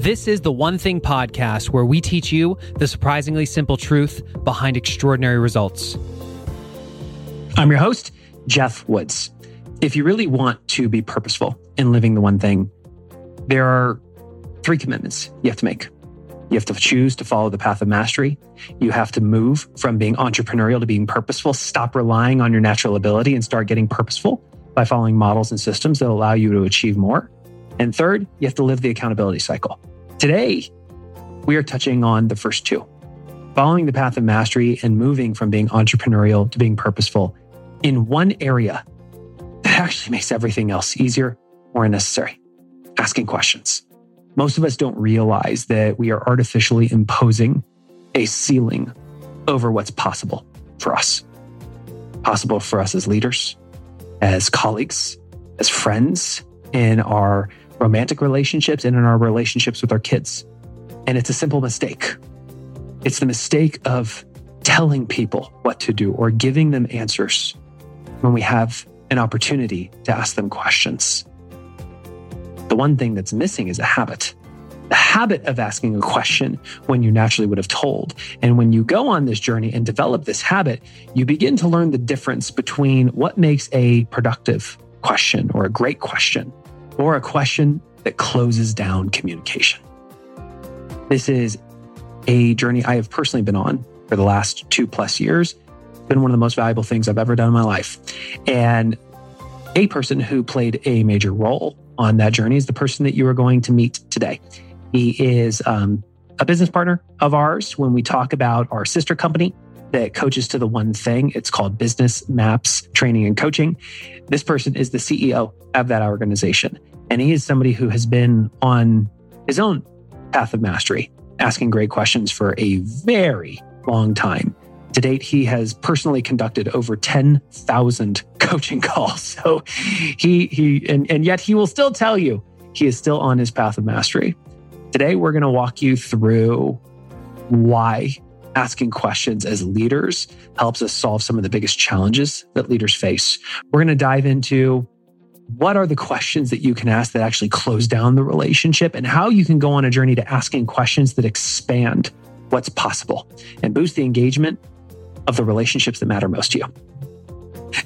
This is the One Thing podcast where we teach you the surprisingly simple truth behind extraordinary results. I'm your host, Geoff Woods. If you really want to be purposeful in living the one thing, there are three commitments you have to make. You have to choose to follow the path of mastery. You have to move from being entrepreneurial to being purposeful, stop relying on your natural ability and start getting purposeful by following models and systems that allow you to achieve more. And third, you have to live the accountability cycle. Today, we are touching on the first two following the path of mastery and moving from being entrepreneurial to being purposeful in one area that actually makes everything else easier or unnecessary asking questions. Most of us don't realize that we are artificially imposing a ceiling over what's possible for us. Possible for us as leaders, as colleagues, as friends, in our romantic relationships and in our relationships with our kids. And it's a simple mistake. It's the mistake of telling people what to do or giving them answers when we have an opportunity to ask them questions. The one thing that's missing is a habit. The habit of asking a question when you naturally would have told. And when you go on this journey and develop this habit, you begin to learn the difference between what makes a productive question or a great question or a question that closes down communication. This is a journey I have personally been on for the last two plus years. It's been one of the most valuable things I've ever done in my life. And a person who played a major role on that journey is the person that you are going to meet today. He is um, a business partner of ours when we talk about our sister company, that coaches to the one thing. It's called Business Maps Training and Coaching. This person is the CEO of that organization. And he is somebody who has been on his own path of mastery, asking great questions for a very long time. To date, he has personally conducted over 10,000 coaching calls. So he, he, and, and yet he will still tell you he is still on his path of mastery. Today, we're going to walk you through why asking questions as leaders helps us solve some of the biggest challenges that leaders face. We're going to dive into what are the questions that you can ask that actually close down the relationship and how you can go on a journey to asking questions that expand what's possible and boost the engagement of the relationships that matter most to you.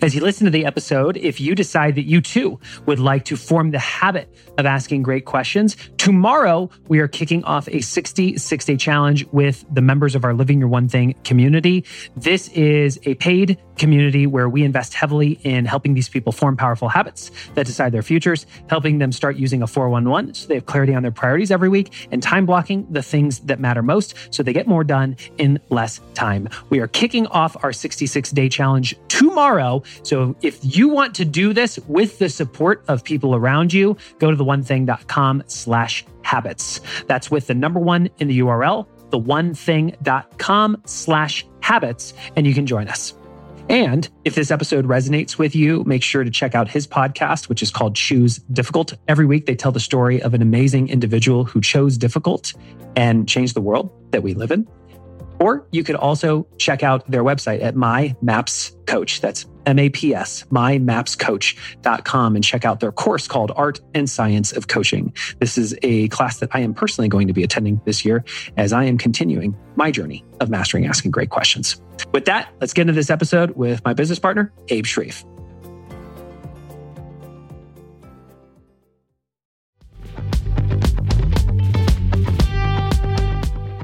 As you listen to the episode, if you decide that you too would like to form the habit of asking great questions, tomorrow we are kicking off a 66 day challenge with the members of our Living Your One Thing community. This is a paid community where we invest heavily in helping these people form powerful habits that decide their futures, helping them start using a 411 so they have clarity on their priorities every week, and time blocking the things that matter most so they get more done in less time. We are kicking off our 66 day challenge tomorrow. So if you want to do this with the support of people around you, go to theonething.com slash habits. That's with the number one in the URL, theonething.com slash habits, and you can join us. And if this episode resonates with you, make sure to check out his podcast, which is called Choose Difficult. Every week, they tell the story of an amazing individual who chose difficult and changed the world that we live in. Or you could also check out their website at My Maps Coach. That's M A P S, mymapscoach.com, and check out their course called Art and Science of Coaching. This is a class that I am personally going to be attending this year as I am continuing my journey of mastering asking great questions. With that, let's get into this episode with my business partner, Abe Shreve.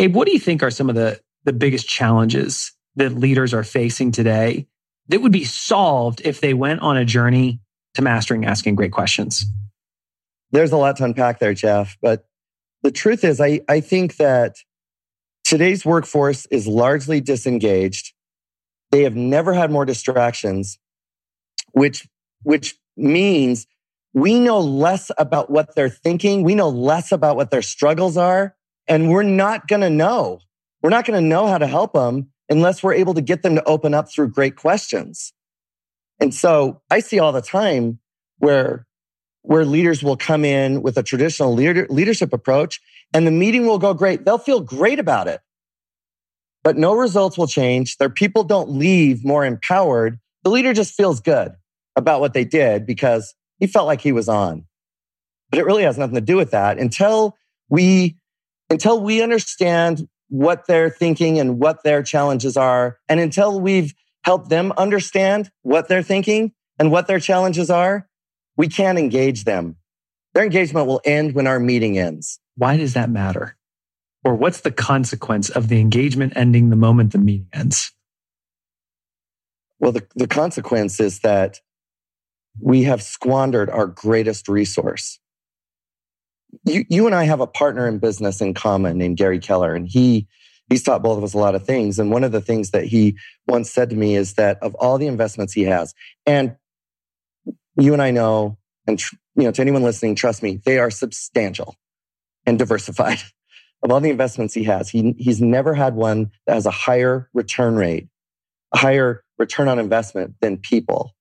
Abe, what do you think are some of the, the biggest challenges that leaders are facing today that would be solved if they went on a journey to mastering asking great questions? There's a lot to unpack there, Geoff. But the truth is, I, I think that today's workforce is largely disengaged. They have never had more distractions, which, which means we know less about what they're thinking. We know less about what their struggles are. And we're not going to know. We're not going to know how to help them unless we're able to get them to open up through great questions. And so I see all the time where, where leaders will come in with a traditional leader, leadership approach and the meeting will go great. They'll feel great about it, but no results will change. Their people don't leave more empowered. The leader just feels good about what they did because he felt like he was on. But it really has nothing to do with that until we, until we understand what they're thinking and what their challenges are. And until we've helped them understand what they're thinking and what their challenges are, we can't engage them. Their engagement will end when our meeting ends. Why does that matter? Or what's the consequence of the engagement ending the moment the meeting ends? Well, the, the consequence is that we have squandered our greatest resource. You, you and I have a partner in business in common named Gary Keller, and he he's taught both of us a lot of things. And one of the things that he once said to me is that of all the investments he has, and you and I know, and tr- you know, to anyone listening, trust me, they are substantial and diversified. of all the investments he has, he, he's never had one that has a higher return rate, a higher return on investment than people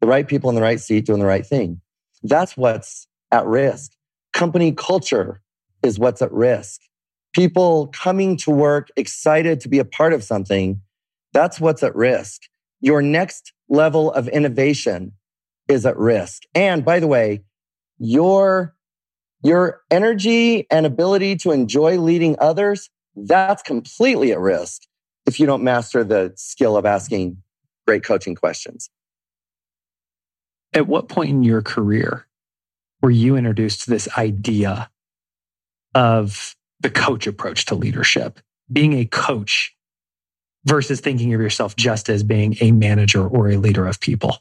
the right people in the right seat doing the right thing. That's what's at risk. Company culture is what's at risk. People coming to work excited to be a part of something. That's what's at risk. Your next level of innovation is at risk. And by the way, your, your energy and ability to enjoy leading others, that's completely at risk if you don't master the skill of asking great coaching questions at what point in your career were you introduced to this idea of the coach approach to leadership, being a coach versus thinking of yourself just as being a manager or a leader of people?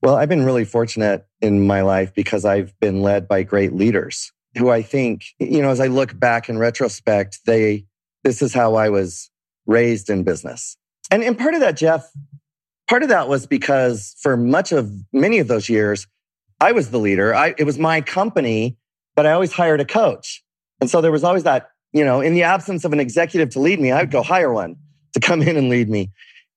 Well, I've been really fortunate in my life because I've been led by great leaders who I think, you know, as I look back in retrospect, they, this is how I was raised in business. And, and part of that, Geoff, part of that was because for much of many of those years, I was the leader. I, it was my company, but I always hired a coach. And so there was always that, you know, in the absence of an executive to lead me, I would go hire one to come in and lead me.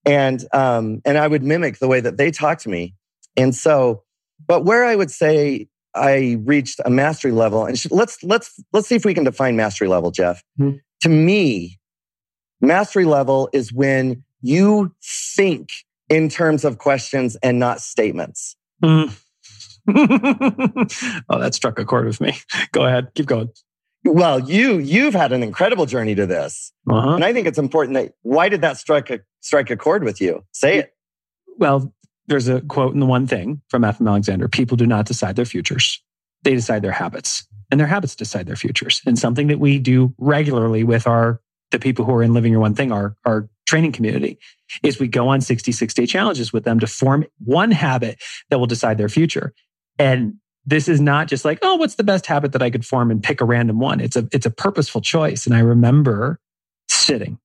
And, um, and I would mimic the way that they talk to me. And so, but where I would say I reached a mastery level, and let's, let's, let's see if we can define mastery level, Geoff. Mm-hmm. To me, mastery level is when you think in terms of questions and not statements. Mm. oh, that struck a chord with me. Go ahead, keep going. Well, you you've had an incredible journey to this, uh-huh. and I think it's important that why did that strike a strike a chord with you? Say it. Well, there's a quote in the one thing from F.M. Alexander: "People do not decide their futures; they decide their habits, and their habits decide their futures." And something that we do regularly with our the people who are in living your one thing, our our training community is we go on 66 day challenges with them to form one habit that will decide their future. And this is not just like, oh, what's the best habit that I could form and pick a random one. It's a, it's a purposeful choice. And I remember sitting,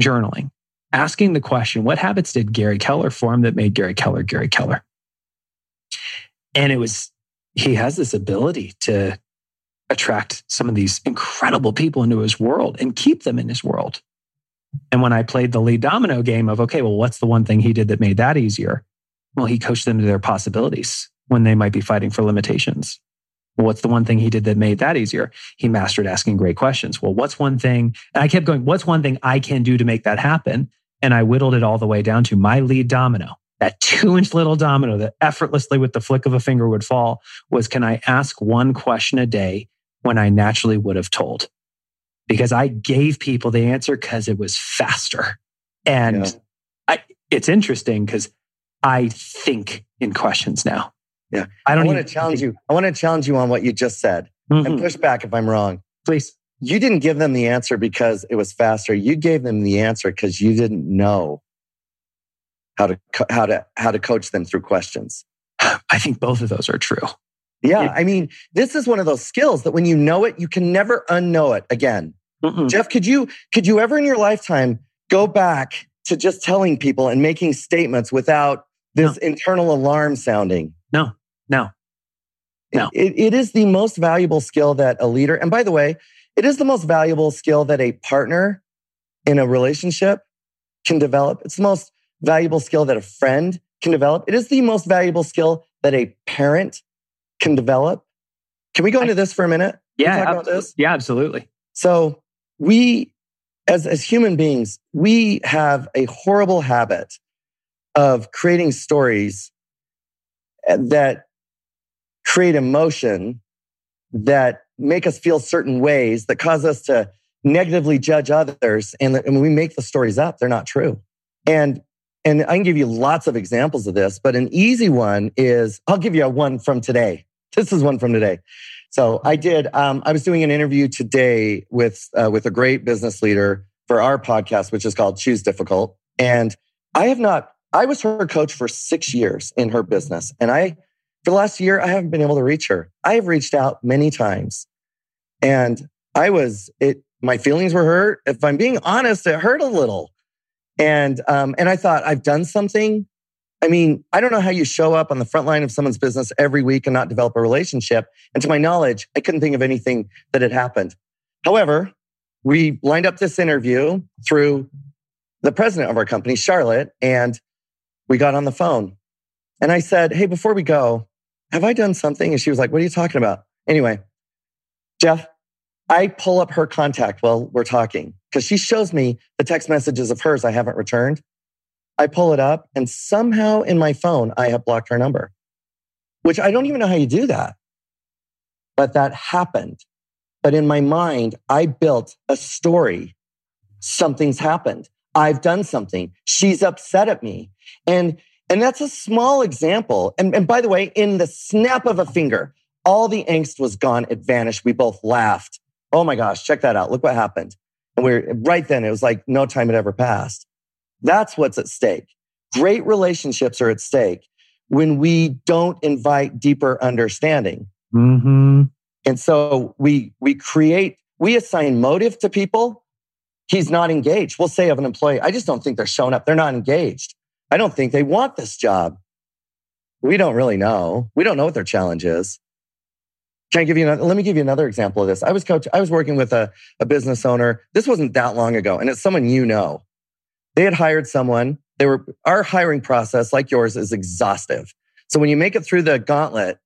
journaling, asking the question, what habits did Gary Keller form that made Gary Keller Gary Keller? And it was, he has this ability to attract some of these incredible people into his world and keep them in his world. And when I played the lead domino game of, okay, well, what's the one thing he did that made that easier? Well, he coached them to their possibilities when they might be fighting for limitations. Well, what's the one thing he did that made that easier? He mastered asking great questions. Well, what's one thing? And I kept going, what's one thing I can do to make that happen? And I whittled it all the way down to my lead domino, that two inch little domino that effortlessly with the flick of a finger would fall was, can I ask one question a day when I naturally would have told? because I gave people the answer because it was faster. And yeah. I, it's interesting because I think in questions now. Yeah. I don't I want to challenge think. you. I want to challenge you on what you just said mm-hmm. and push back if I'm wrong. Please. you didn't give them the answer because it was faster. You gave them the answer because you didn't know how to how to how to coach them through questions. I think both of those are true. Yeah, I mean, this is one of those skills that when you know it, you can never unknow it again. Mm-mm. Geoff, could you could you ever in your lifetime go back to just telling people and making statements without this no. internal alarm sounding? No, no, no. It, it is the most valuable skill that a leader, and by the way, it is the most valuable skill that a partner in a relationship can develop. It's the most valuable skill that a friend can develop. It is the most valuable skill that a parent can develop. Can we go into this for a minute? Yeah, yeah, absolutely. So we, as as human beings, we have a horrible habit of creating stories eh, that create emotion that make us feel certain ways that cause us to negatively judge others and, and when we make the stories up they're not true and and I can give you lots of examples of this, but an easy one is I'll give you a one from today. This is one from today. So I did. Um, I was doing an interview today with uh, with a great business leader for our podcast, which is called Choose Difficult. And I have not. I was her coach for six years in her business, and I for the last year I haven't been able to reach her. I have reached out many times, and I was it. My feelings were hurt. If I'm being honest, it hurt a little and, um, and I thought, I've done something. I mean, I don't know how you show up on the front line of someone's business every week and not develop a relationship. And to my knowledge, I couldn't think of anything that had happened. However, we lined up this interview through the president of our company, Charlotte, and we got on the phone. And I said, Hey, before we go, have I done something? And she was like, What are you talking about? Anyway, Geoff, I pull up her contact while we're talking because she shows me the text messages of hers I haven't returned. I pull it up and somehow in my phone, I have blocked her number, which I don't even know how you do that. But that happened. But in my mind, I built a story. Something's happened. I've done something. She's upset at me. And, and that's a small example. And, and by the way, in the snap of a finger, all the angst was gone. It vanished. We both laughed. Oh my gosh, check that out. Look what happened. And we're right then, it was like no time had ever passed. That's what's at stake. Great relationships are at stake when we don't invite deeper understanding. Mm-hmm. And so we, we create, we assign motive to people. He's not engaged. We'll say of an employee, I just don't think they're showing up. They're not engaged. I don't think they want this job. We don't really know. We don't know what their challenge is. Can I give you another? Let me give you another example of this. I was coach. I was working with a, a business owner. This wasn't that long ago, and it's someone you know. They had hired someone. They were our hiring process, like yours, is exhaustive. So when you make it through the gauntlet,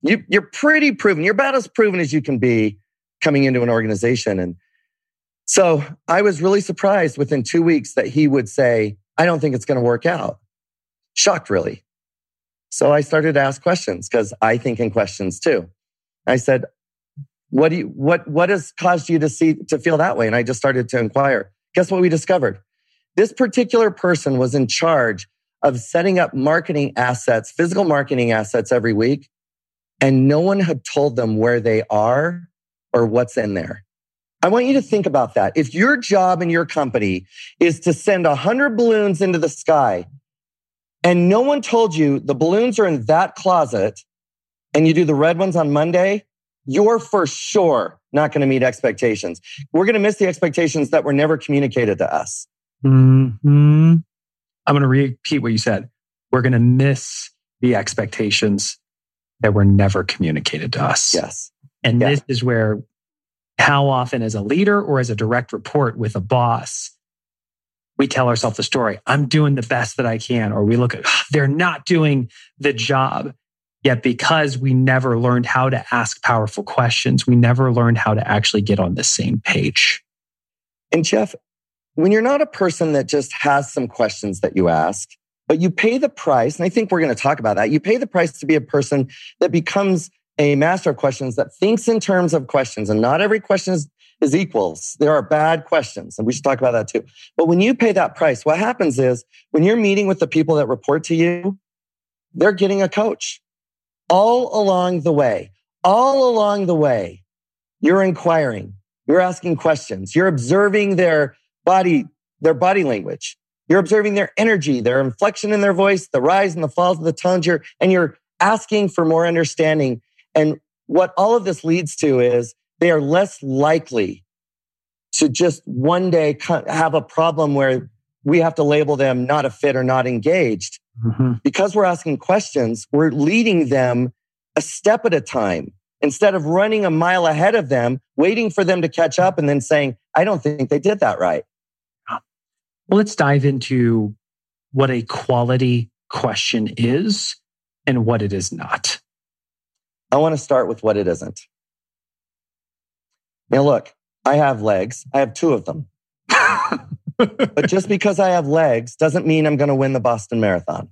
you, you're pretty proven. You're about as proven as you can be coming into an organization. And so I was really surprised within two weeks that he would say, "I don't think it's going to work out." Shocked, really. So I started to ask questions because I think in questions too. I said, what do you, what, what has caused you to see, to feel that way? And I just started to inquire. Guess what we discovered? This particular person was in charge of setting up marketing assets, physical marketing assets every week. And no one had told them where they are or what's in there. I want you to think about that. If your job in your company is to send 100 balloons into the sky and no one told you the balloons are in that closet and you do the red ones on Monday, you're for sure not going to meet expectations. We're going to miss the expectations that were never communicated to us. Mm-hmm. I'm going to repeat what you said. We're going to miss the expectations that were never communicated to us. Yes. And yeah. this is where, how often, as a leader or as a direct report with a boss, we tell ourselves the story I'm doing the best that I can, or we look at, ah, they're not doing the job. Yet, because we never learned how to ask powerful questions, we never learned how to actually get on the same page. And Geoff, when you're not a person that just has some questions that you ask, but you pay the price, and I think we're going to talk about that. You pay the price to be a person that becomes a master of questions that thinks in terms of questions, and not every question is, is equals. There are bad questions, and we should talk about that too. But when you pay that price, what happens is when you're meeting with the people that report to you, they're getting a coach all along the way, all along the way, you're inquiring. You're asking questions. You're observing their body, their body language. You're observing their energy, their inflection in their voice, the rise and the falls of the tones. You're, and you're asking for more understanding. And what all of this leads to is they are less likely to just one day have a problem where we have to label them not a fit or not engaged. Mm-hmm. Because we're asking questions, we're leading them a step at a time instead of running a mile ahead of them, waiting for them to catch up and then saying, I don't think they did that right. Well, let's dive into what a quality question is and what it is not. I want to start with what it isn't. Now, look, I have legs, I have two of them. but just because I have legs doesn't mean I'm going to win the Boston Marathon.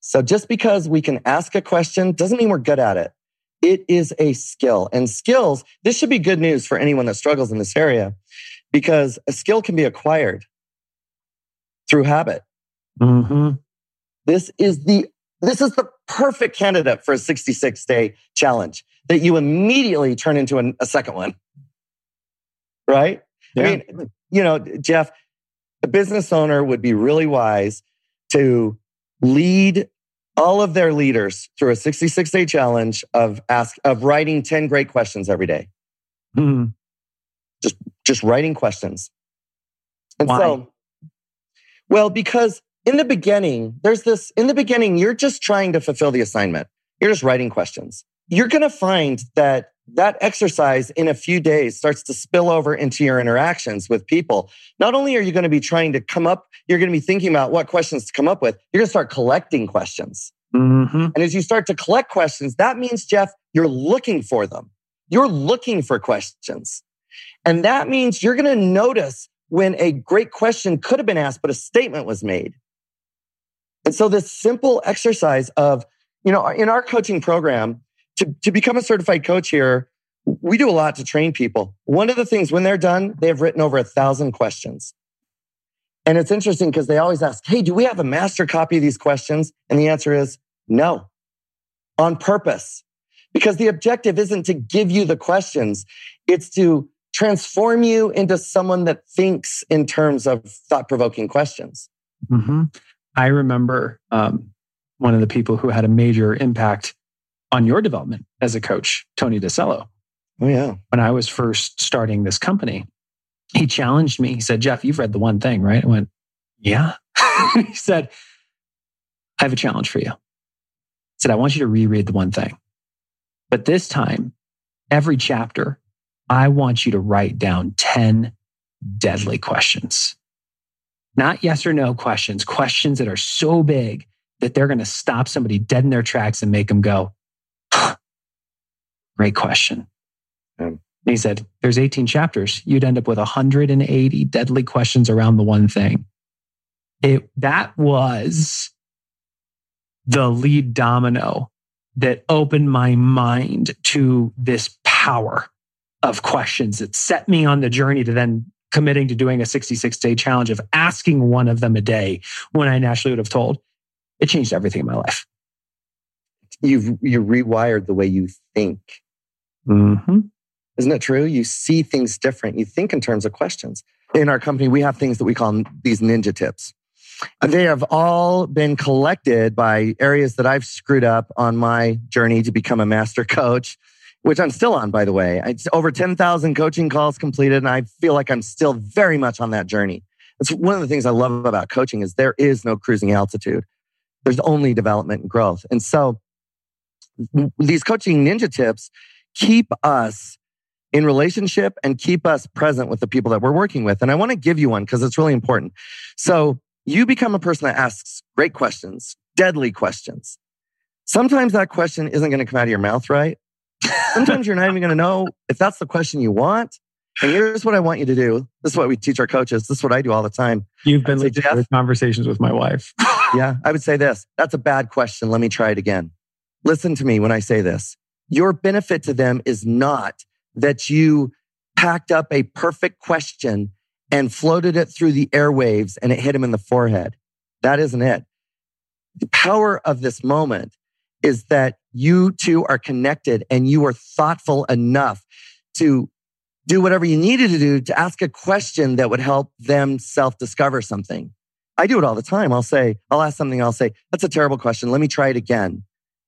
So just because we can ask a question doesn't mean we're good at it. It is a skill and skills. This should be good news for anyone that struggles in this area because a skill can be acquired through habit. Mm-hmm. This is the, this is the perfect candidate for a 66 day challenge that you immediately turn into an, a second one. Right? Yeah. I mean, you know, Geoff, a business owner would be really wise to lead all of their leaders through a 66 day challenge of ask of writing 10 great questions every day. Mm-hmm. Just just writing questions. And Why? so well, because in the beginning, there's this in the beginning, you're just trying to fulfill the assignment. You're just writing questions. You're going to find that that exercise in a few days starts to spill over into your interactions with people. Not only are you going to be trying to come up, you're going to be thinking about what questions to come up with. You're going to start collecting questions. Mm-hmm. And as you start to collect questions, that means, Geoff, you're looking for them. You're looking for questions. And that means you're going to notice when a great question could have been asked, but a statement was made. And so this simple exercise of, you know, in our coaching program, to, to become a certified coach here, we do a lot to train people. One of the things when they're done, they have written over a thousand questions. And it's interesting because they always ask, Hey, do we have a master copy of these questions? And the answer is no, on purpose. Because the objective isn't to give you the questions. It's to transform you into someone that thinks in terms of thought provoking questions. Mm-hmm. I remember um, one of the people who had a major impact on your development as a coach, Tony DiCello. Oh, yeah. When I was first starting this company, he challenged me. He said, Geoff, you've read the one thing, right? I went, Yeah. he said, I have a challenge for you. He said, I want you to reread the one thing. But this time, every chapter, I want you to write down 10 deadly questions. Not yes or no questions, questions that are so big that they're going to stop somebody dead in their tracks and make them go, Great question. Um, he said, There's 18 chapters. You'd end up with 180 deadly questions around the one thing. It, that was the lead domino that opened my mind to this power of questions that set me on the journey to then committing to doing a 66 day challenge of asking one of them a day when I naturally would have told. It changed everything in my life. You've you rewired the way you think. Mm-hmm. Isn't it true? You see things different. You think in terms of questions. In our company, we have things that we call these ninja tips. They have all been collected by areas that I've screwed up on my journey to become a master coach, which I'm still on, by the way. It's over 10,000 coaching calls completed, and I feel like I'm still very much on that journey. It's one of the things I love about coaching is there is no cruising altitude. There's only development and growth. And so these coaching ninja tips keep us in relationship and keep us present with the people that we're working with. And I want to give you one because it's really important. So you become a person that asks great questions, deadly questions. Sometimes that question isn't going to come out of your mouth right. Sometimes you're not even going to know if that's the question you want. And here's what I want you to do. This is what we teach our coaches. This is what I do all the time. You've been leading conversations with my wife. yeah, I would say this. That's a bad question. Let me try it again. Listen to me when I say this. Your benefit to them is not that you packed up a perfect question and floated it through the airwaves and it hit him in the forehead. That isn't it. The power of this moment is that you two are connected and you are thoughtful enough to do whatever you needed to do to ask a question that would help them self discover something. I do it all the time. I'll say, I'll ask something. I'll say, that's a terrible question. Let me try it again.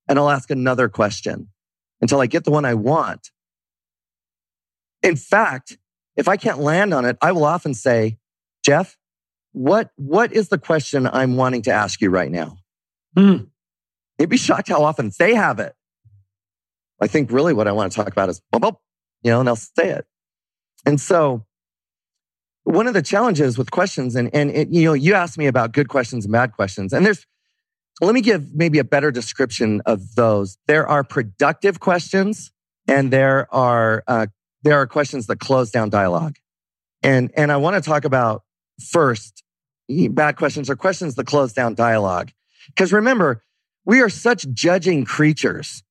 And I'll ask another question until I get the one I want. In fact, if I can't land on it, I will often say, Geoff, what, what is the question I'm wanting to ask you right now? Hmm. You'd be shocked how often they have it. I think really what I want to talk about is, bump, you know, and they'll say it. And so one of the challenges with questions, and, and it, you know, you asked me about good questions and bad questions. And there's, let me give maybe a better description of those. There are productive questions and there are, uh, there are questions that close down dialogue. And, and I want to talk about first bad questions or questions that close down dialogue. Because remember, we are such judging creatures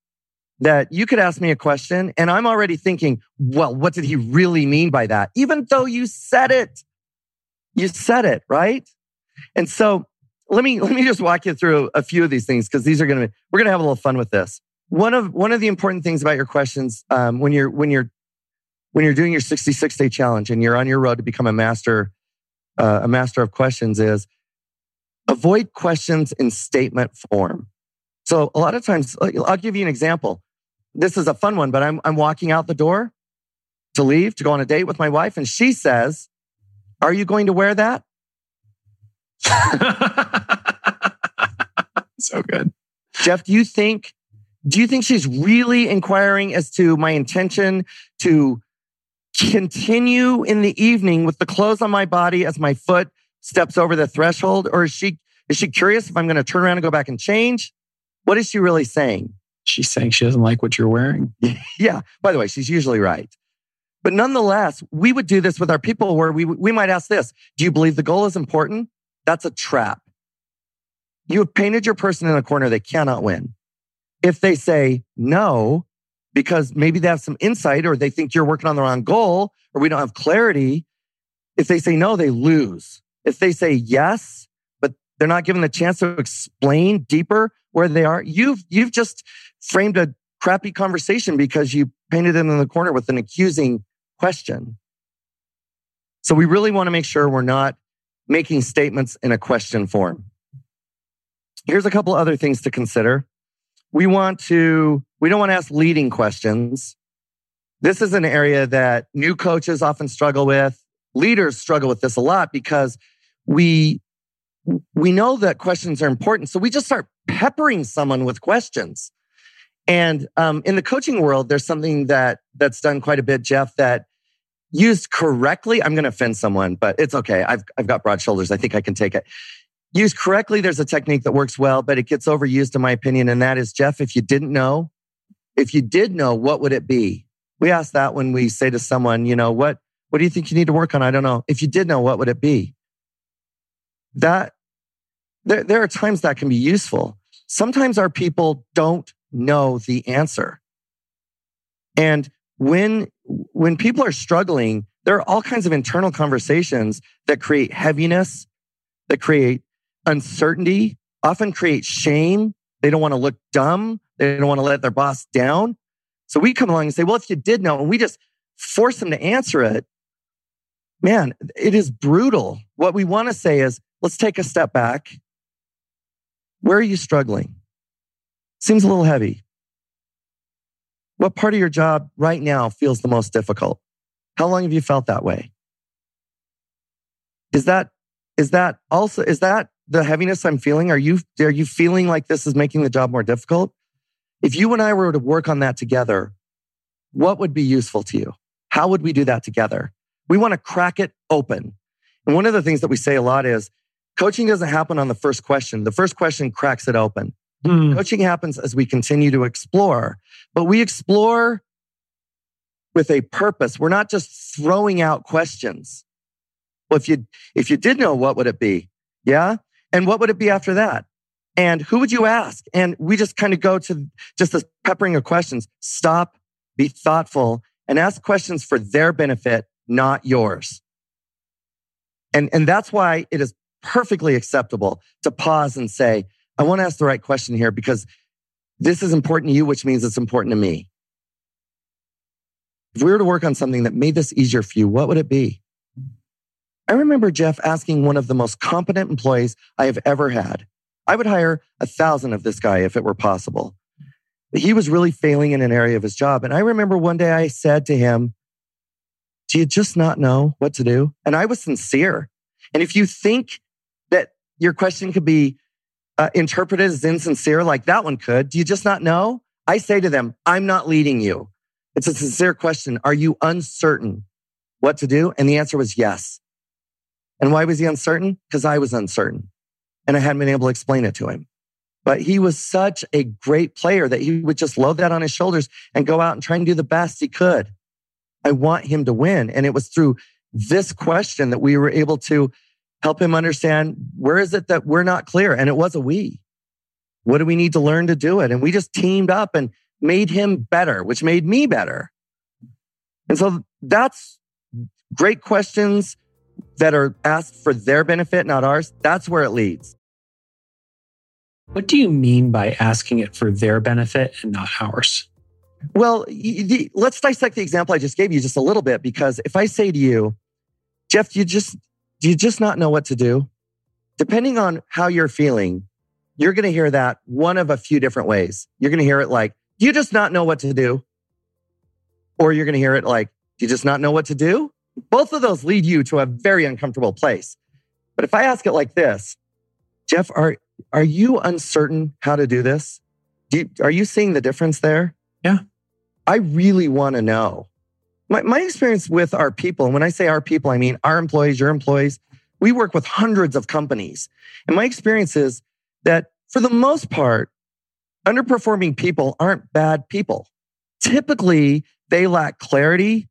that you could ask me a question and I'm already thinking, well, what did he really mean by that? Even though you said it, you said it, right? And so let me, let me just walk you through a few of these things because these are going to, be, we're going to have a little fun with this. One of, one of the important things about your questions, um, when you're, when you're, when you're doing your 66 day challenge and you're on your road to become a master, uh, a master of questions is avoid questions in statement form. So a lot of times, I'll give you an example this is a fun one, but I'm, I'm walking out the door to leave to go on a date with my wife. And she says, Are you going to wear that? so good. Geoff, do you think, do you think she's really inquiring as to my intention to continue in the evening with the clothes on my body as my foot steps over the threshold? Or is she, is she curious if I'm going to turn around and go back and change? What is she really saying? she's saying she doesn't like what you're wearing. yeah. By the way, she's usually right. But nonetheless, we would do this with our people where we, we might ask this Do you believe the goal is important? That's a trap. You have painted your person in a corner they cannot win. If they say no, because maybe they have some insight or they think you're working on the wrong goal or we don't have clarity, if they say no, they lose. If they say yes, but they're not given the chance to explain deeper where they are, you've, you've just framed a crappy conversation because you painted them in the corner with an accusing question. So we really want to make sure we're not making statements in a question form. Here's a couple other things to consider. We want to, we don't want to ask leading questions. This is an area that new coaches often struggle with. Leaders struggle with this a lot because we, we know that questions are important. So we just start peppering someone with questions. And um, in the coaching world, there's something that that's done quite a bit, Geoff, that used correctly, I'm going to offend someone, but it's okay. I've, I've got broad shoulders. I think I can take it. Used correctly, there's a technique that works well, but it gets overused in my opinion. And that is, Geoff, if you didn't know, if you did know, what would it be? We ask that when we say to someone, you know, what, what do you think you need to work on? I don't know. If you did know, what would it be? That there, there are times that can be useful. Sometimes our people don't know the answer. And when, when people are struggling, there are all kinds of internal conversations that create heaviness, that create uncertainty, often create shame. They don't want to look dumb. They don't want to let their boss down. So we come along and say, well, if you did know, and we just force them to answer it, man, it is brutal. What we want to say is, let's take a step back. Where are you struggling? Seems a little heavy. What part of your job right now feels the most difficult? How long have you felt that way? Is that, is that also, is that the heaviness I'm feeling? Are you, are you feeling like this is making the job more difficult? If you and I were to work on that together, what would be useful to you? How would we do that together? We want to crack it open. And one of the things that we say a lot is coaching doesn't happen on the first question. The first question cracks it open. Mm. Coaching happens as we continue to explore, but we explore with a purpose. We're not just throwing out questions. Well, if you, if you did know, what would it be? Yeah. And what would it be after that? And who would you ask? And we just kind of go to just this peppering of questions. Stop, be thoughtful and ask questions for their benefit, not yours. And, and that's why it is perfectly acceptable to pause and say, I want to ask the right question here because this is important to you, which means it's important to me. if we were to work on something that made this easier for you, what would it be? I remember Geoff asking one of the most competent employees I have ever had. I would hire a thousand of this guy if it were possible. But He was really failing in an area of his job. And I remember one day I said to him, Do you just not know what to do? And I was sincere. And if you think your question could be uh, interpreted as insincere, like that one could, do you just not know? I say to them, I'm not leading you. It's a sincere question. Are you uncertain what to do? And the answer was yes. And why was he uncertain? Because I was uncertain and I hadn't been able to explain it to him. But he was such a great player that he would just load that on his shoulders and go out and try and do the best he could. I want him to win. And it was through this question that we were able to help him understand where is it that we're not clear? And it was a we. What do we need to learn to do it? And we just teamed up and made him better, which made me better. And so that's great questions that are asked for their benefit, not ours. That's where it leads. What do you mean by asking it for their benefit and not ours? Well, let's dissect the example I just gave you just a little bit because if I say to you, Geoff, you just do you just not know what to do? Depending on how you're feeling, you're going to hear that one of a few different ways. You're going to hear it like, do you just not know what to do? Or you're going to hear it like, do you just not know what to do? Both of those lead you to a very uncomfortable place. But if I ask it like this, Geoff, are, are you uncertain how to do this? Do you, are you seeing the difference there? Yeah. I really want to know. My, my experience with our people, and when I say our people, I mean our employees, your employees, we work with hundreds of companies. And my experience is that for the most part, underperforming people aren't bad people. Typically, they lack clarity,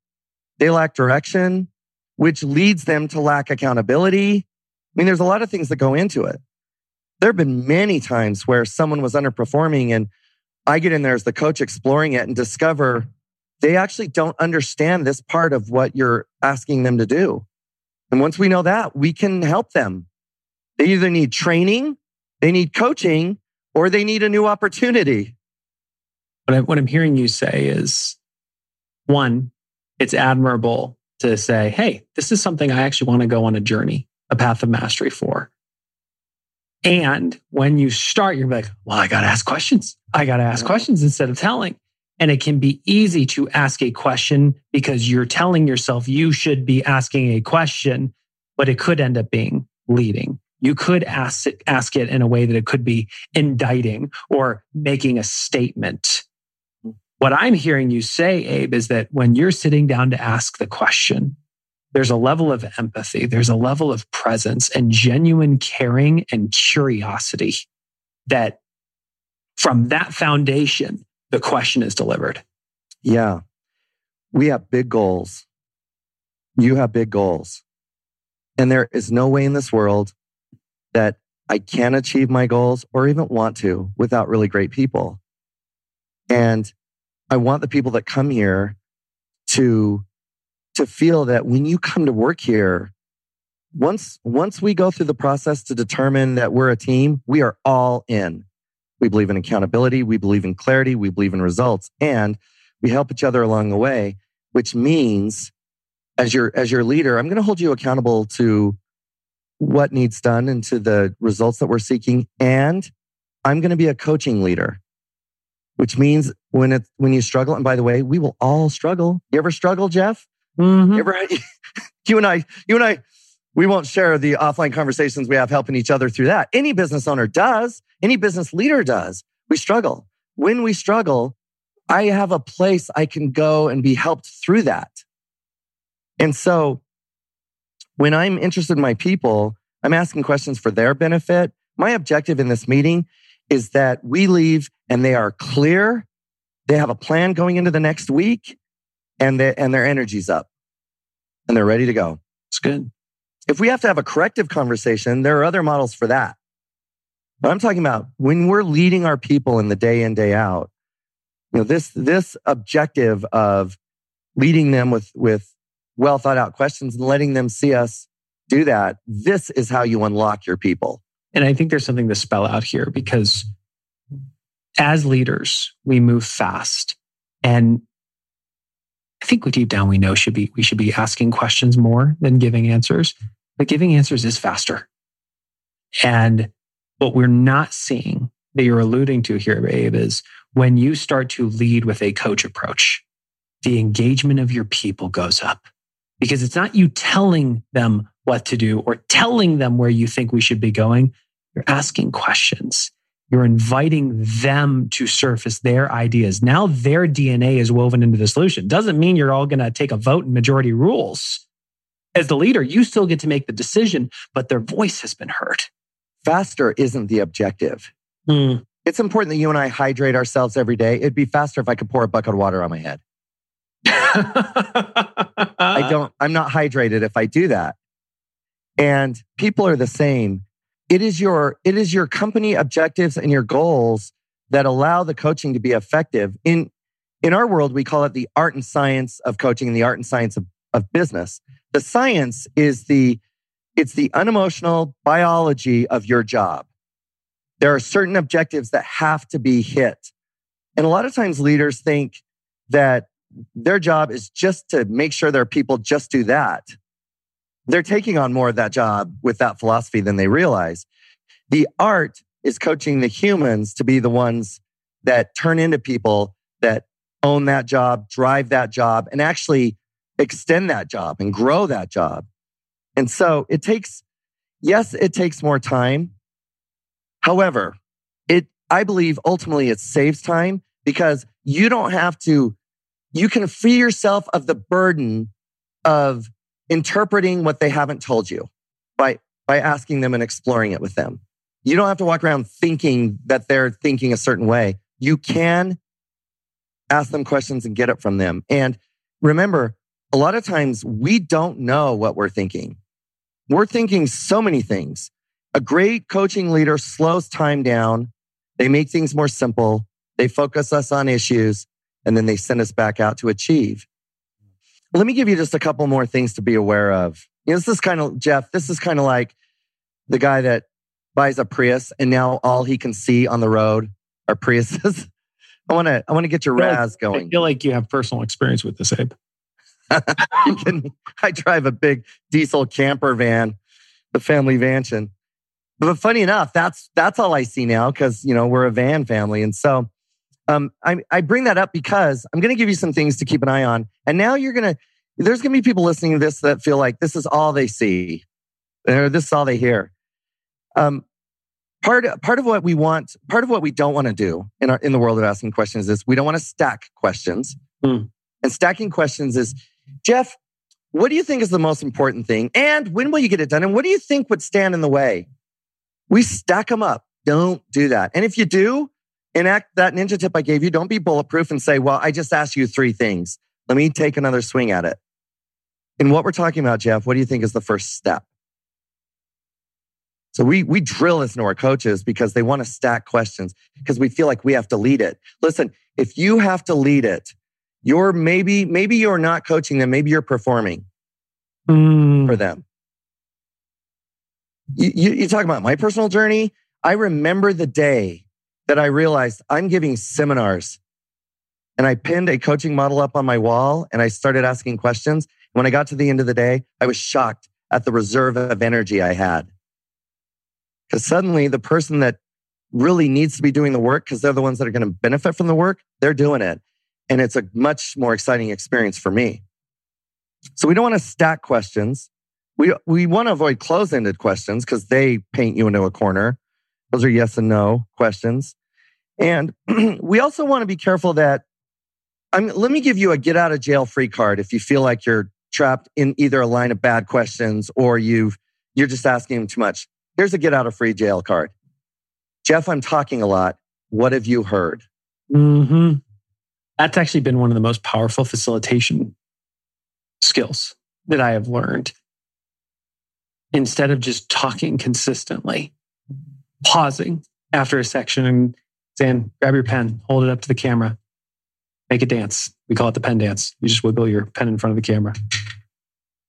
they lack direction, which leads them to lack accountability. I mean, there's a lot of things that go into it. There have been many times where someone was underperforming and I get in there as the coach exploring it and discover they actually don't understand this part of what you're asking them to do. And once we know that, we can help them. They either need training, they need coaching, or they need a new opportunity. What, I, what I'm hearing you say is one, it's admirable to say, hey, this is something I actually want to go on a journey, a path of mastery for. And when you start, you're like, well, I got to ask questions. I got to ask questions instead of telling. And it can be easy to ask a question because you're telling yourself you should be asking a question, but it could end up being leading. You could ask it, ask it in a way that it could be indicting or making a statement. What I'm hearing you say, Abe, is that when you're sitting down to ask the question, there's a level of empathy, there's a level of presence and genuine caring and curiosity that from that foundation, the question is delivered. Yeah. We have big goals. You have big goals. And there is no way in this world that I can achieve my goals or even want to without really great people. And I want the people that come here to, to feel that when you come to work here, once, once we go through the process to determine that we're a team, we are all in. We believe in accountability. We believe in clarity. We believe in results and we help each other along the way, which means as your, as your leader, I'm going to hold you accountable to what needs done and to the results that we're seeking. And I'm going to be a coaching leader, which means when it, when you struggle, and by the way, we will all struggle. You ever struggle, Geoff? Mm-hmm. You, ever, you and I, you and I, we won't share the offline conversations we have helping each other through that. Any business owner does. Any business leader does. We struggle. When we struggle, I have a place I can go and be helped through that. And so when I'm interested in my people, I'm asking questions for their benefit. My objective in this meeting is that we leave and they are clear. They have a plan going into the next week and, they, and their energy's up and they're ready to go. It's good. If we have to have a corrective conversation, there are other models for that. But I'm talking about when we're leading our people in the day in, day out, you know, this, this objective of leading them with, with well thought out questions and letting them see us do that. This is how you unlock your people. And I think there's something to spell out here because as leaders, we move fast and I think deep down we know should be we should be asking questions more than giving answers, but giving answers is faster. And what we're not seeing that you're alluding to here, Abe, is when you start to lead with a coach approach, the engagement of your people goes up because it's not you telling them what to do or telling them where you think we should be going. You're asking questions. You're inviting them to surface their ideas. Now their DNA is woven into the solution. Doesn't mean you're all going to take a vote and majority rules. As the leader, you still get to make the decision, but their voice has been heard. Faster isn't the objective. Mm. It's important that you and I hydrate ourselves every day. It'd be faster if I could pour a bucket of water on my head. I don't, I'm not hydrated if I do that. And people are the same. It is your, it is your company objectives and your goals that allow the coaching to be effective. In, in our world, we call it the art and science of coaching and the art and science of, of business. The science is the, it's the unemotional biology of your job. There are certain objectives that have to be hit. And a lot of times leaders think that their job is just to make sure their people just do that. They're taking on more of that job with that philosophy than they realize. The art is coaching the humans to be the ones that turn into people that own that job, drive that job, and actually extend that job and grow that job. And so it takes, yes, it takes more time. However, it, I believe ultimately it saves time because you don't have to you can free yourself of the burden of interpreting what they haven't told you by, by asking them and exploring it with them. You don't have to walk around thinking that they're thinking a certain way. You can ask them questions and get it from them. And remember, a lot of times we don't know what we're thinking. We're thinking so many things. A great coaching leader slows time down. They make things more simple. They focus us on issues and then they send us back out to achieve. Let me give you just a couple more things to be aware of. You know, this is kind of, Geoff, this is kind of like the guy that buys a Prius and now all he can see on the road are Priuses. I want to, I want to get your Raz going. I feel like you have personal experience with this, Abe. can, I drive a big diesel camper van, the family mansion. But funny enough, that's that's all I see now because you know we're a van family, and so um, I, I bring that up because I'm going to give you some things to keep an eye on. And now you're going to, there's going to be people listening to this that feel like this is all they see or this is all they hear. Um, part, part of what we want, part of what we don't want to do in, our, in the world of asking questions is we don't want to stack questions. Mm. And stacking questions is, Geoff, what do you think is the most important thing? And when will you get it done? And what do you think would stand in the way? We stack them up. Don't do that. And if you do, enact that ninja tip I gave you. Don't be bulletproof and say, well, I just asked you three things. Let me take another swing at it. In what we're talking about, Geoff, what do you think is the first step? So we, we drill this into our coaches because they want to stack questions because we feel like we have to lead it. Listen, if you have to lead it, you're maybe, maybe you're not coaching them. Maybe you're performing mm. for them. You, you, you talk about my personal journey. I remember the day that I realized I'm giving seminars and I pinned a coaching model up on my wall and I started asking questions. When I got to the end of the day, I was shocked at the reserve of energy I had. Because suddenly the person that really needs to be doing the work, because they're the ones that are going to benefit from the work, they're doing it. And it's a much more exciting experience for me. So we don't want to stack questions. We, we want to avoid closed ended questions because they paint you into a corner. Those are yes and no questions. And we also want to be careful that I'm, let me give you a get out of jail free card if you feel like you're trapped in either a line of bad questions or you've, you're just asking them too much. Here's a get out of free jail card. Geoff, I'm talking a lot. What have you heard? Mm-hmm. That's actually been one of the most powerful facilitation skills that I have learned. Instead of just talking consistently, pausing after a section and saying, grab your pen, hold it up to the camera, make a dance. We call it the pen dance. You just wiggle your pen in front of the camera.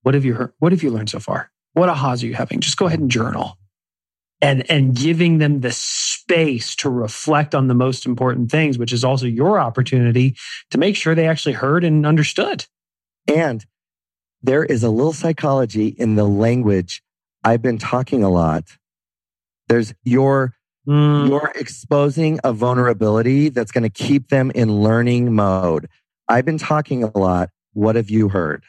What have you heard? What have you learned so far? What ahas are you having? Just go ahead and journal. And, and giving them the space to reflect on the most important things, which is also your opportunity to make sure they actually heard and understood. And there is a little psychology in the language. I've been talking a lot. There's your mm. you're exposing a vulnerability that's going to keep them in learning mode. I've been talking a lot. What have you heard?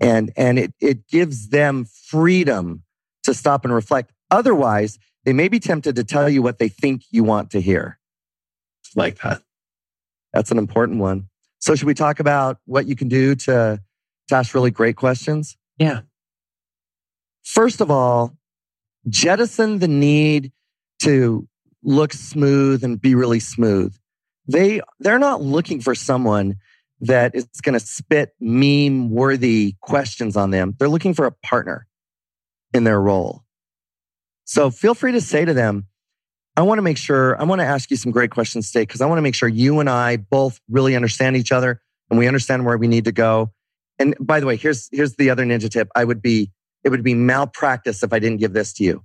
And and it it gives them freedom to stop and reflect. Otherwise, they may be tempted to tell you what they think you want to hear. Like that. That's an important one. So should we talk about what you can do to, to ask really great questions? Yeah. First of all, jettison the need to look smooth and be really smooth. They, they're not looking for someone that is going to spit meme worthy questions on them. They're looking for a partner in their role. So feel free to say to them, I want to make sure, I want to ask you some great questions today because I want to make sure you and I both really understand each other and we understand where we need to go. And by the way, here's, here's the other ninja tip. I would be, it would be malpractice if I didn't give this to you.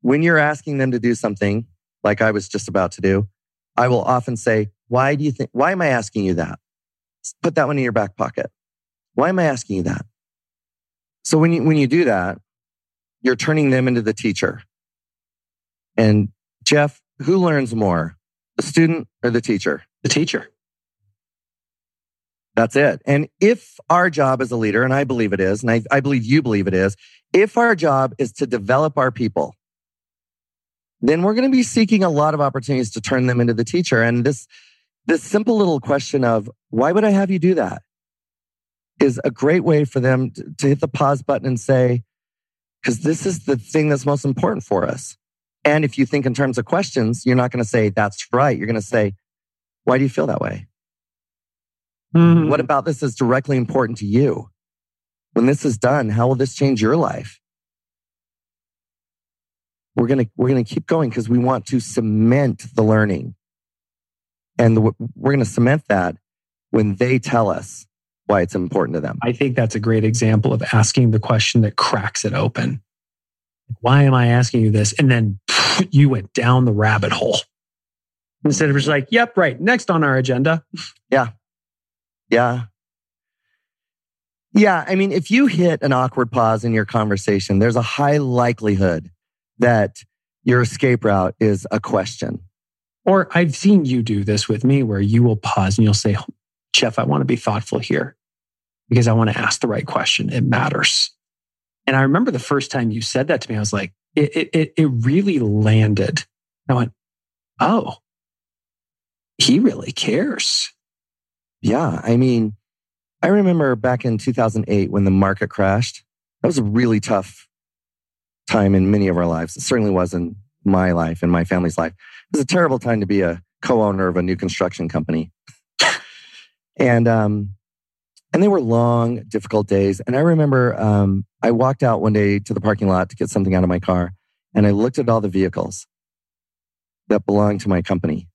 When you're asking them to do something like I was just about to do, I will often say, why do you think, why am I asking you that? Put that one in your back pocket. Why am I asking you that? So when you, when you do that, you're turning them into the teacher. And Geoff, who learns more, the student or the teacher? The teacher. That's it. And if our job as a leader, and I believe it is, and I, I believe you believe it is, if our job is to develop our people, then we're going to be seeking a lot of opportunities to turn them into the teacher. And this, this simple little question of why would I have you do that is a great way for them to, to hit the pause button and say, because this is the thing that's most important for us. And if you think in terms of questions, you're not going to say, that's right. You're going to say, why do you feel that way? Mm-hmm. What about this is directly important to you? When this is done, how will this change your life? We're going to, we're going to keep going because we want to cement the learning. And the, we're going to cement that when they tell us why it's important to them. I think that's a great example of asking the question that cracks it open. Why am I asking you this? And then you went down the rabbit hole instead of just like, yep, right, next on our agenda. Yeah. Yeah. Yeah. I mean, if you hit an awkward pause in your conversation, there's a high likelihood that your escape route is a question. Or I've seen you do this with me where you will pause and you'll say, Geoff, I want to be thoughtful here because I want to ask the right question. It matters. And I remember the first time you said that to me, I was like, it, it, it really landed. I went, oh, he really cares. Yeah. I mean, I remember back in 2008 when the market crashed. That was a really tough time in many of our lives. It certainly was in my life and my family's life. It was a terrible time to be a co-owner of a new construction company. and um, and they were long, difficult days. And I remember um, I walked out one day to the parking lot to get something out of my car, and I looked at all the vehicles that belonged to my company.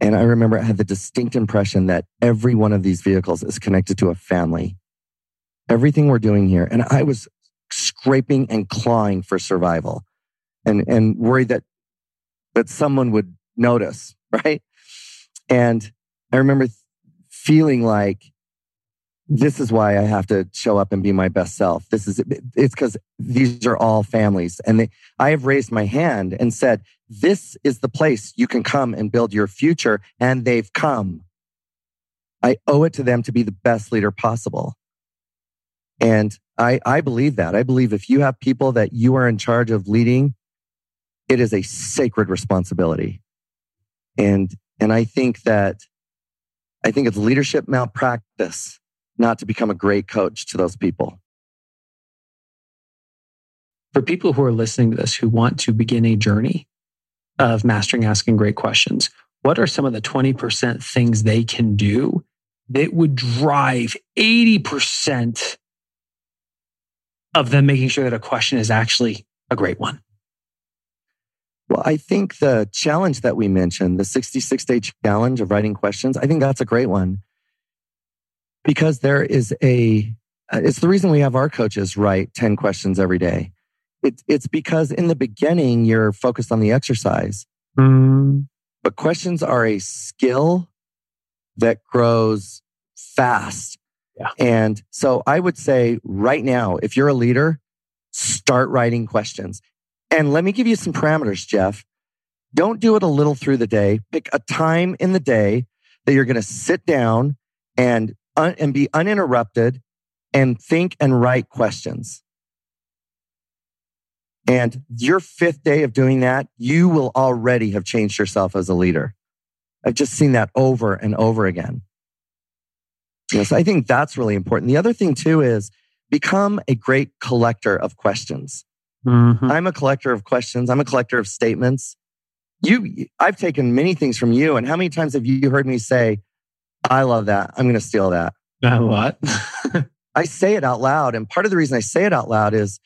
And I remember I had the distinct impression that every one of these vehicles is connected to a family. Everything we're doing here. And I was scraping and clawing for survival and, and worried that, that someone would notice, right? And I remember feeling like this is why I have to show up and be my best self. This is, it's because these are all families. And they, I have raised my hand and said, this is the place you can come and build your future. And they've come. I owe it to them to be the best leader possible. And I, I believe that. I believe if you have people that you are in charge of leading, it is a sacred responsibility. And, and I think that, I think it's leadership malpractice not to become a great coach to those people. For people who are listening to this who want to begin a journey of mastering asking great questions, what are some of the 20% things they can do that would drive 80% of them making sure that a question is actually a great one? Well, I think the challenge that we mentioned, the 66 day challenge of writing questions, I think that's a great one because there is a, uh, it's the reason we have our coaches write 10 questions every day. It's, it's because in the beginning, you're focused on the exercise. Mm. But questions are a skill that grows fast Yeah. And so I would say right now, if you're a leader, start writing questions. And let me give you some parameters, Geoff. Don't do it a little through the day. Pick a time in the day that you're going to sit down and, un- and be uninterrupted and think and write questions. And your fifth day of doing that, you will already have changed yourself as a leader. I've just seen that over and over again. Yes, I think that's really important. The other thing too is become a great collector of questions. Mhm. I'm a collector of questions. I'm a collector of statements. You, I've taken many things from you. And how many times have you heard me say, I love that. I'm going to steal that. Not a lot. I say it out loud. And part of the reason I say it out loud is,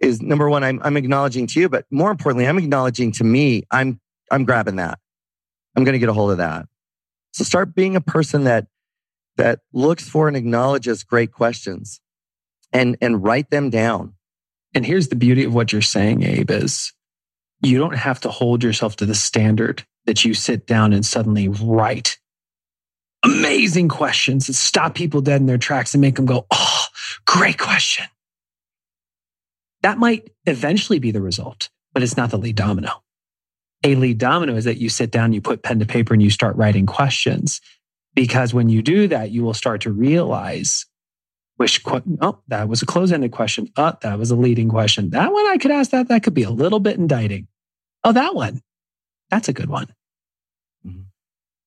is number one, I'm, I'm acknowledging to you, but more importantly, I'm acknowledging to me, I'm, I'm grabbing that. I'm going to get a hold of that. So start being a person that, that looks for and acknowledges great questions and, and write them down. And here's the beauty of what you're saying, Abe, is you don't have to hold yourself to the standard that you sit down and suddenly write amazing questions that stop people dead in their tracks and make them go, oh, great question. That might eventually be the result, but it's not the lead domino. A lead domino is that you sit down, you put pen to paper, and you start writing questions. Because when you do that, you will start to realize which, oh, that was a close ended question. Oh, that was a leading question. That one I could ask that. That could be a little bit indicting. Oh, that one. That's a good one. Mhm.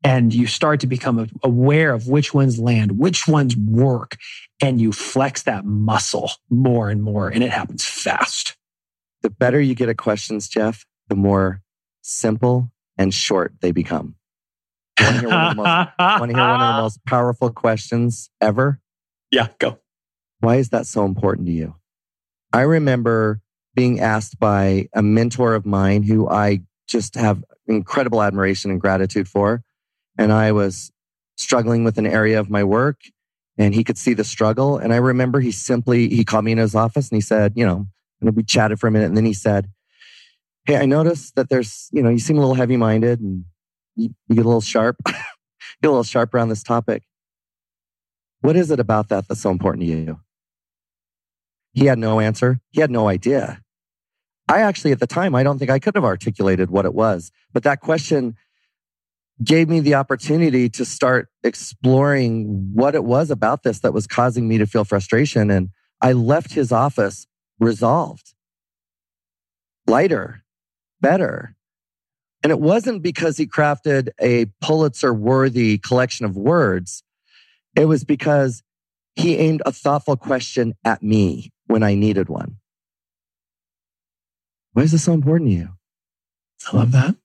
And you start to become aware of which ones land, which ones work, and you flex that muscle more and more, and it happens fast. The better you get at questions, Geoff, the more simple and short they become. Want to hear one of the most, want to hear one of the most powerful questions ever? Yeah, go. Why is that so important to you? I remember being asked by a mentor of mine who I just have incredible admiration and gratitude for. And I was struggling with an area of my work and he could see the struggle. And I remember he simply, he called me in his office and he said, you know, and we chatted for a minute. And then he said, Hey, I noticed that there's, you know, you seem a little heavy minded and you, you get a little sharp, get a little sharp around this topic. What is it about that that's so important to you? He had no answer. He had no idea. I actually, at the time, I don't think I could have articulated what it was, but that question gave me the opportunity to start exploring what it was about this that was causing me to feel frustration. And I left his office resolved, lighter, better. And it wasn't because he crafted a Pulitzer worthy collection of words. It was because he aimed a thoughtful question at me when I needed one. Why is this so important to you? I love that.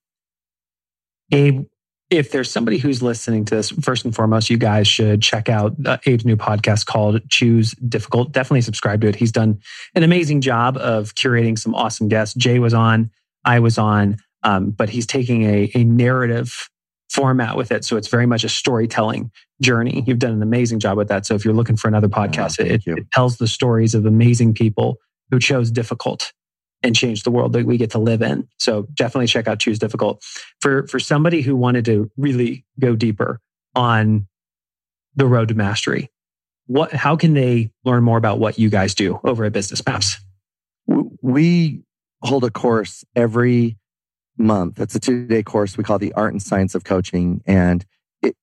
Abe, if there's somebody who's listening to this, first and foremost, you guys should check out uh, Abe's new podcast called Choose Difficult. Definitely subscribe to it. He's done an amazing job of curating some awesome guests. Jay was on, I was on, um, but he's taking a, a narrative format with it. So it's very much a storytelling journey. You've done an amazing job with that. So if you're looking for another podcast, thank it, it tells the stories of amazing people who chose difficult and change the world that we get to live in. So definitely check out Choose Difficult. For for somebody who wanted to really go deeper on the road to mastery, what how can they learn more about what you guys do over at Business Maps? We hold a course every month. It's a two day course we call the Art and Science of Coaching. And it,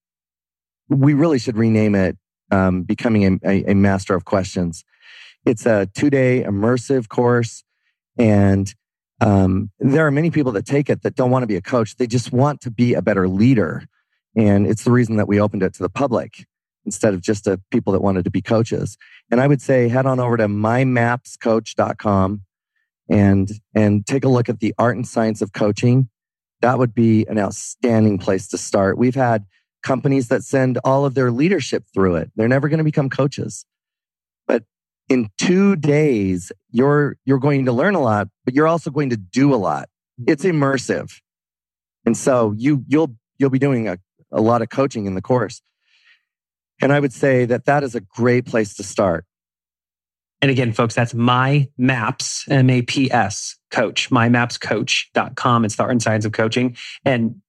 we really should rename it um, Becoming a, a, a Master of Questions. It's a two day immersive course. And um, there are many people that take it that don't want to be a coach. They just want to be a better leader. And it's the reason that we opened it to the public instead of just to people that wanted to be coaches. And I would say head on over to mymapscoach.com and and take a look at the art and science of coaching. That would be an outstanding place to start. We've had companies that send all of their leadership through it. They're never going to become coaches. In 2 days you're you're going to learn a lot, but you're also going to do a lot. Mm-hmm. It's immersive. And so you you'll you'll be doing a, a lot of coaching in the course. And I would say that that is a great place to start. And again, folks, that's my maps, M A P S coach, mymapscoach.com. It's the art and science of coaching. And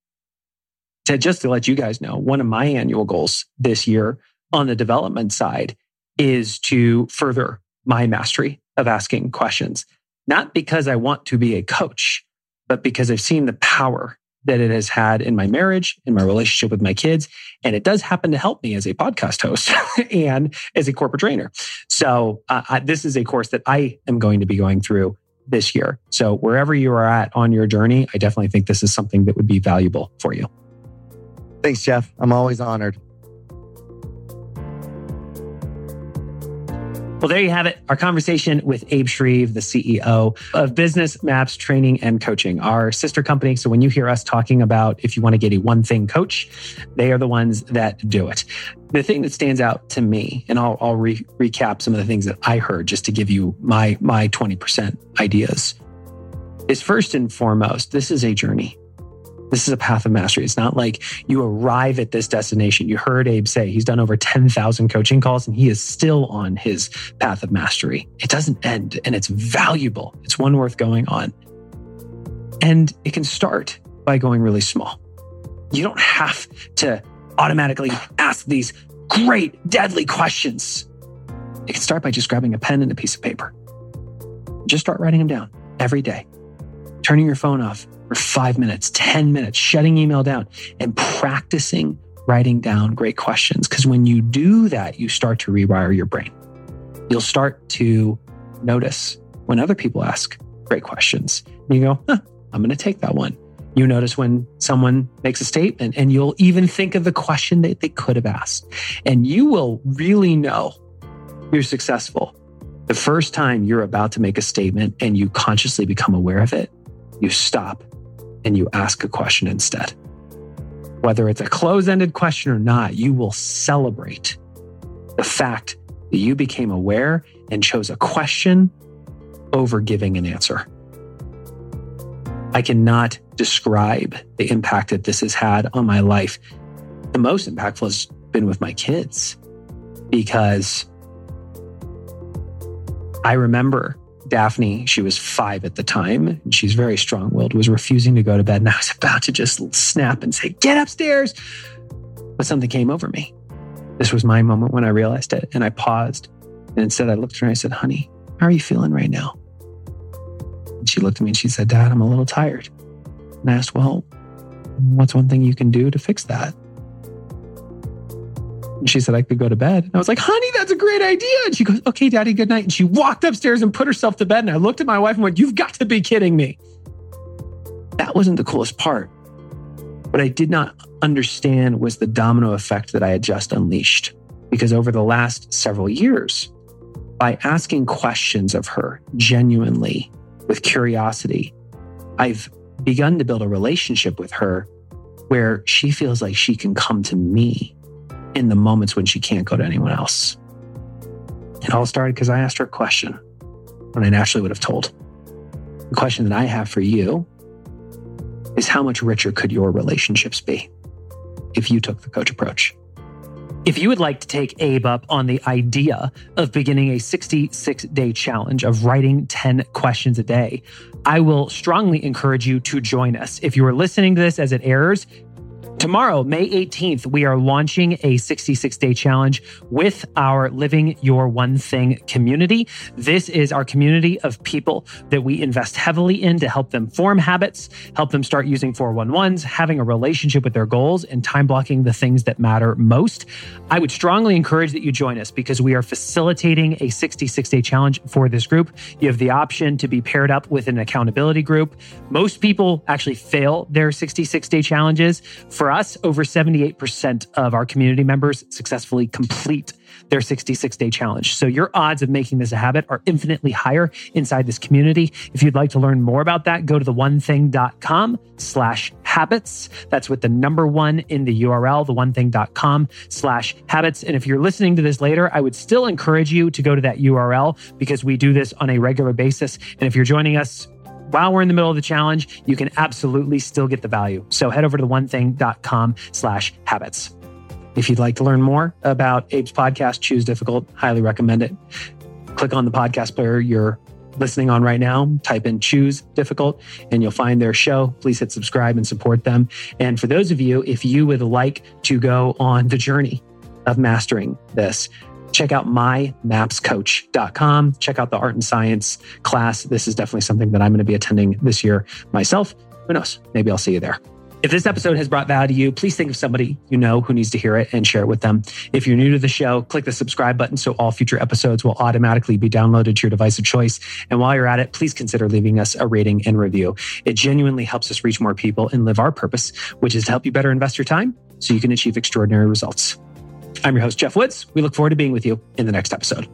to just to let you guys know, one of my annual goals this year on the development side is to further my mastery of asking questions, not because I want to be a coach, but because I've seen the power that it has had in my marriage, in my relationship with my kids. And it does happen to help me as a podcast host and as a corporate trainer. So uh, I, this is a course that I am going to be going through this year. So wherever you are at on your journey, I definitely think this is something that would be valuable for you. Thanks, Geoff. I'm always honored. Well, there you have it. Our conversation with Abe Shreve, the CEO of Business Maps Training and Coaching, our sister company. So when you hear us talking about if you want to get a one thing coach, they are the ones that do it. The thing that stands out to me, and I'll, I'll re- recap some of the things that I heard just to give you my, my 20% ideas, is first and foremost, this is a journey. This is a path of mastery. It's not like you arrive at this destination. You heard Abe say he's done over 10,000 coaching calls and he is still on his path of mastery. It doesn't end and it's valuable. It's one worth going on. And it can start by going really small. You don't have to automatically ask these great, deadly questions. It can start by just grabbing a pen and a piece of paper. Just start writing them down every day, turning your phone off for five minutes, 10 minutes, shutting email down and practicing writing down great questions. Because when you do that, you start to rewire your brain. You'll start to notice when other people ask great questions. And you go, huh, I'm going to take that one. You notice when someone makes a statement and you'll even think of the question that they could have asked. And you will really know you're successful the first time you're about to make a statement and you consciously become aware of it, you stop and you ask a question instead. Whether it's a close ended question or not, you will celebrate the fact that you became aware and chose a question over giving an answer. I cannot describe the impact that this has had on my life. The most impactful has been with my kids because I remember Daphne, she was five at the time, and she's very strong willed, was refusing to go to bed. And I was about to just snap and say, Get upstairs. But something came over me. This was my moment when I realized it. And I paused. And instead, I looked at her and I said, Honey, how are you feeling right now? And she looked at me and she said, Dad, I'm a little tired. And I asked, Well, what's one thing you can do to fix that? And she said I could go to bed. And I was like, honey, that's a great idea. And she goes, okay, daddy, good night. And she walked upstairs and put herself to bed. And I looked at my wife and went, you've got to be kidding me. That wasn't the coolest part. What I did not understand was the domino effect that I had just unleashed. Because over the last several years, by asking questions of her genuinely with curiosity, I've begun to build a relationship with her where she feels like she can come to me in the moments when she can't go to anyone else. It all started because I asked her a question when I naturally would have told. The question that I have for you is how much richer could your relationships be if you took the coach approach? If you would like to take Abe up on the idea of beginning a 66 day challenge of writing 10 questions a day, I will strongly encourage you to join us. If you are listening to this as it airs, Tomorrow, May 18th, we are launching a 66 day challenge with our Living Your One Thing community. This is our community of people that we invest heavily in to help them form habits, help them start using 411s, having a relationship with their goals, and time blocking the things that matter most. I would strongly encourage that you join us because we are facilitating a 66 day challenge for this group. You have the option to be paired up with an accountability group. Most people actually fail their 66 day challenges. For for us, over 78% of our community members successfully complete their 66 day challenge. So your odds of making this a habit are infinitely higher inside this community. If you'd like to learn more about that, go to the onething.com slash habits. That's with the number one in the URL, the onething.com slash habits. And if you're listening to this later, I would still encourage you to go to that URL because we do this on a regular basis. And if you're joining us while we're in the middle of the challenge, you can absolutely still get the value. So head over to the onething.com slash habits. If you'd like to learn more about Abe's podcast, Choose Difficult, highly recommend it. Click on the podcast player you're listening on right now, type in Choose Difficult, and you'll find their show. Please hit subscribe and support them. And for those of you, if you would like to go on the journey of mastering this, check out mymapscoach.com. Check out the art and science class. This is definitely something that I'm going to be attending this year myself. Who knows? Maybe I'll see you there. If this episode has brought value to you, please think of somebody you know who needs to hear it and share it with them. If you're new to the show, click the subscribe button so all future episodes will automatically be downloaded to your device of choice. And while you're at it, please consider leaving us a rating and review. It genuinely helps us reach more people and live our purpose, which is to help you better invest your time so you can achieve extraordinary results. I'm your host, Geoff Woods. We look forward to being with you in the next episode.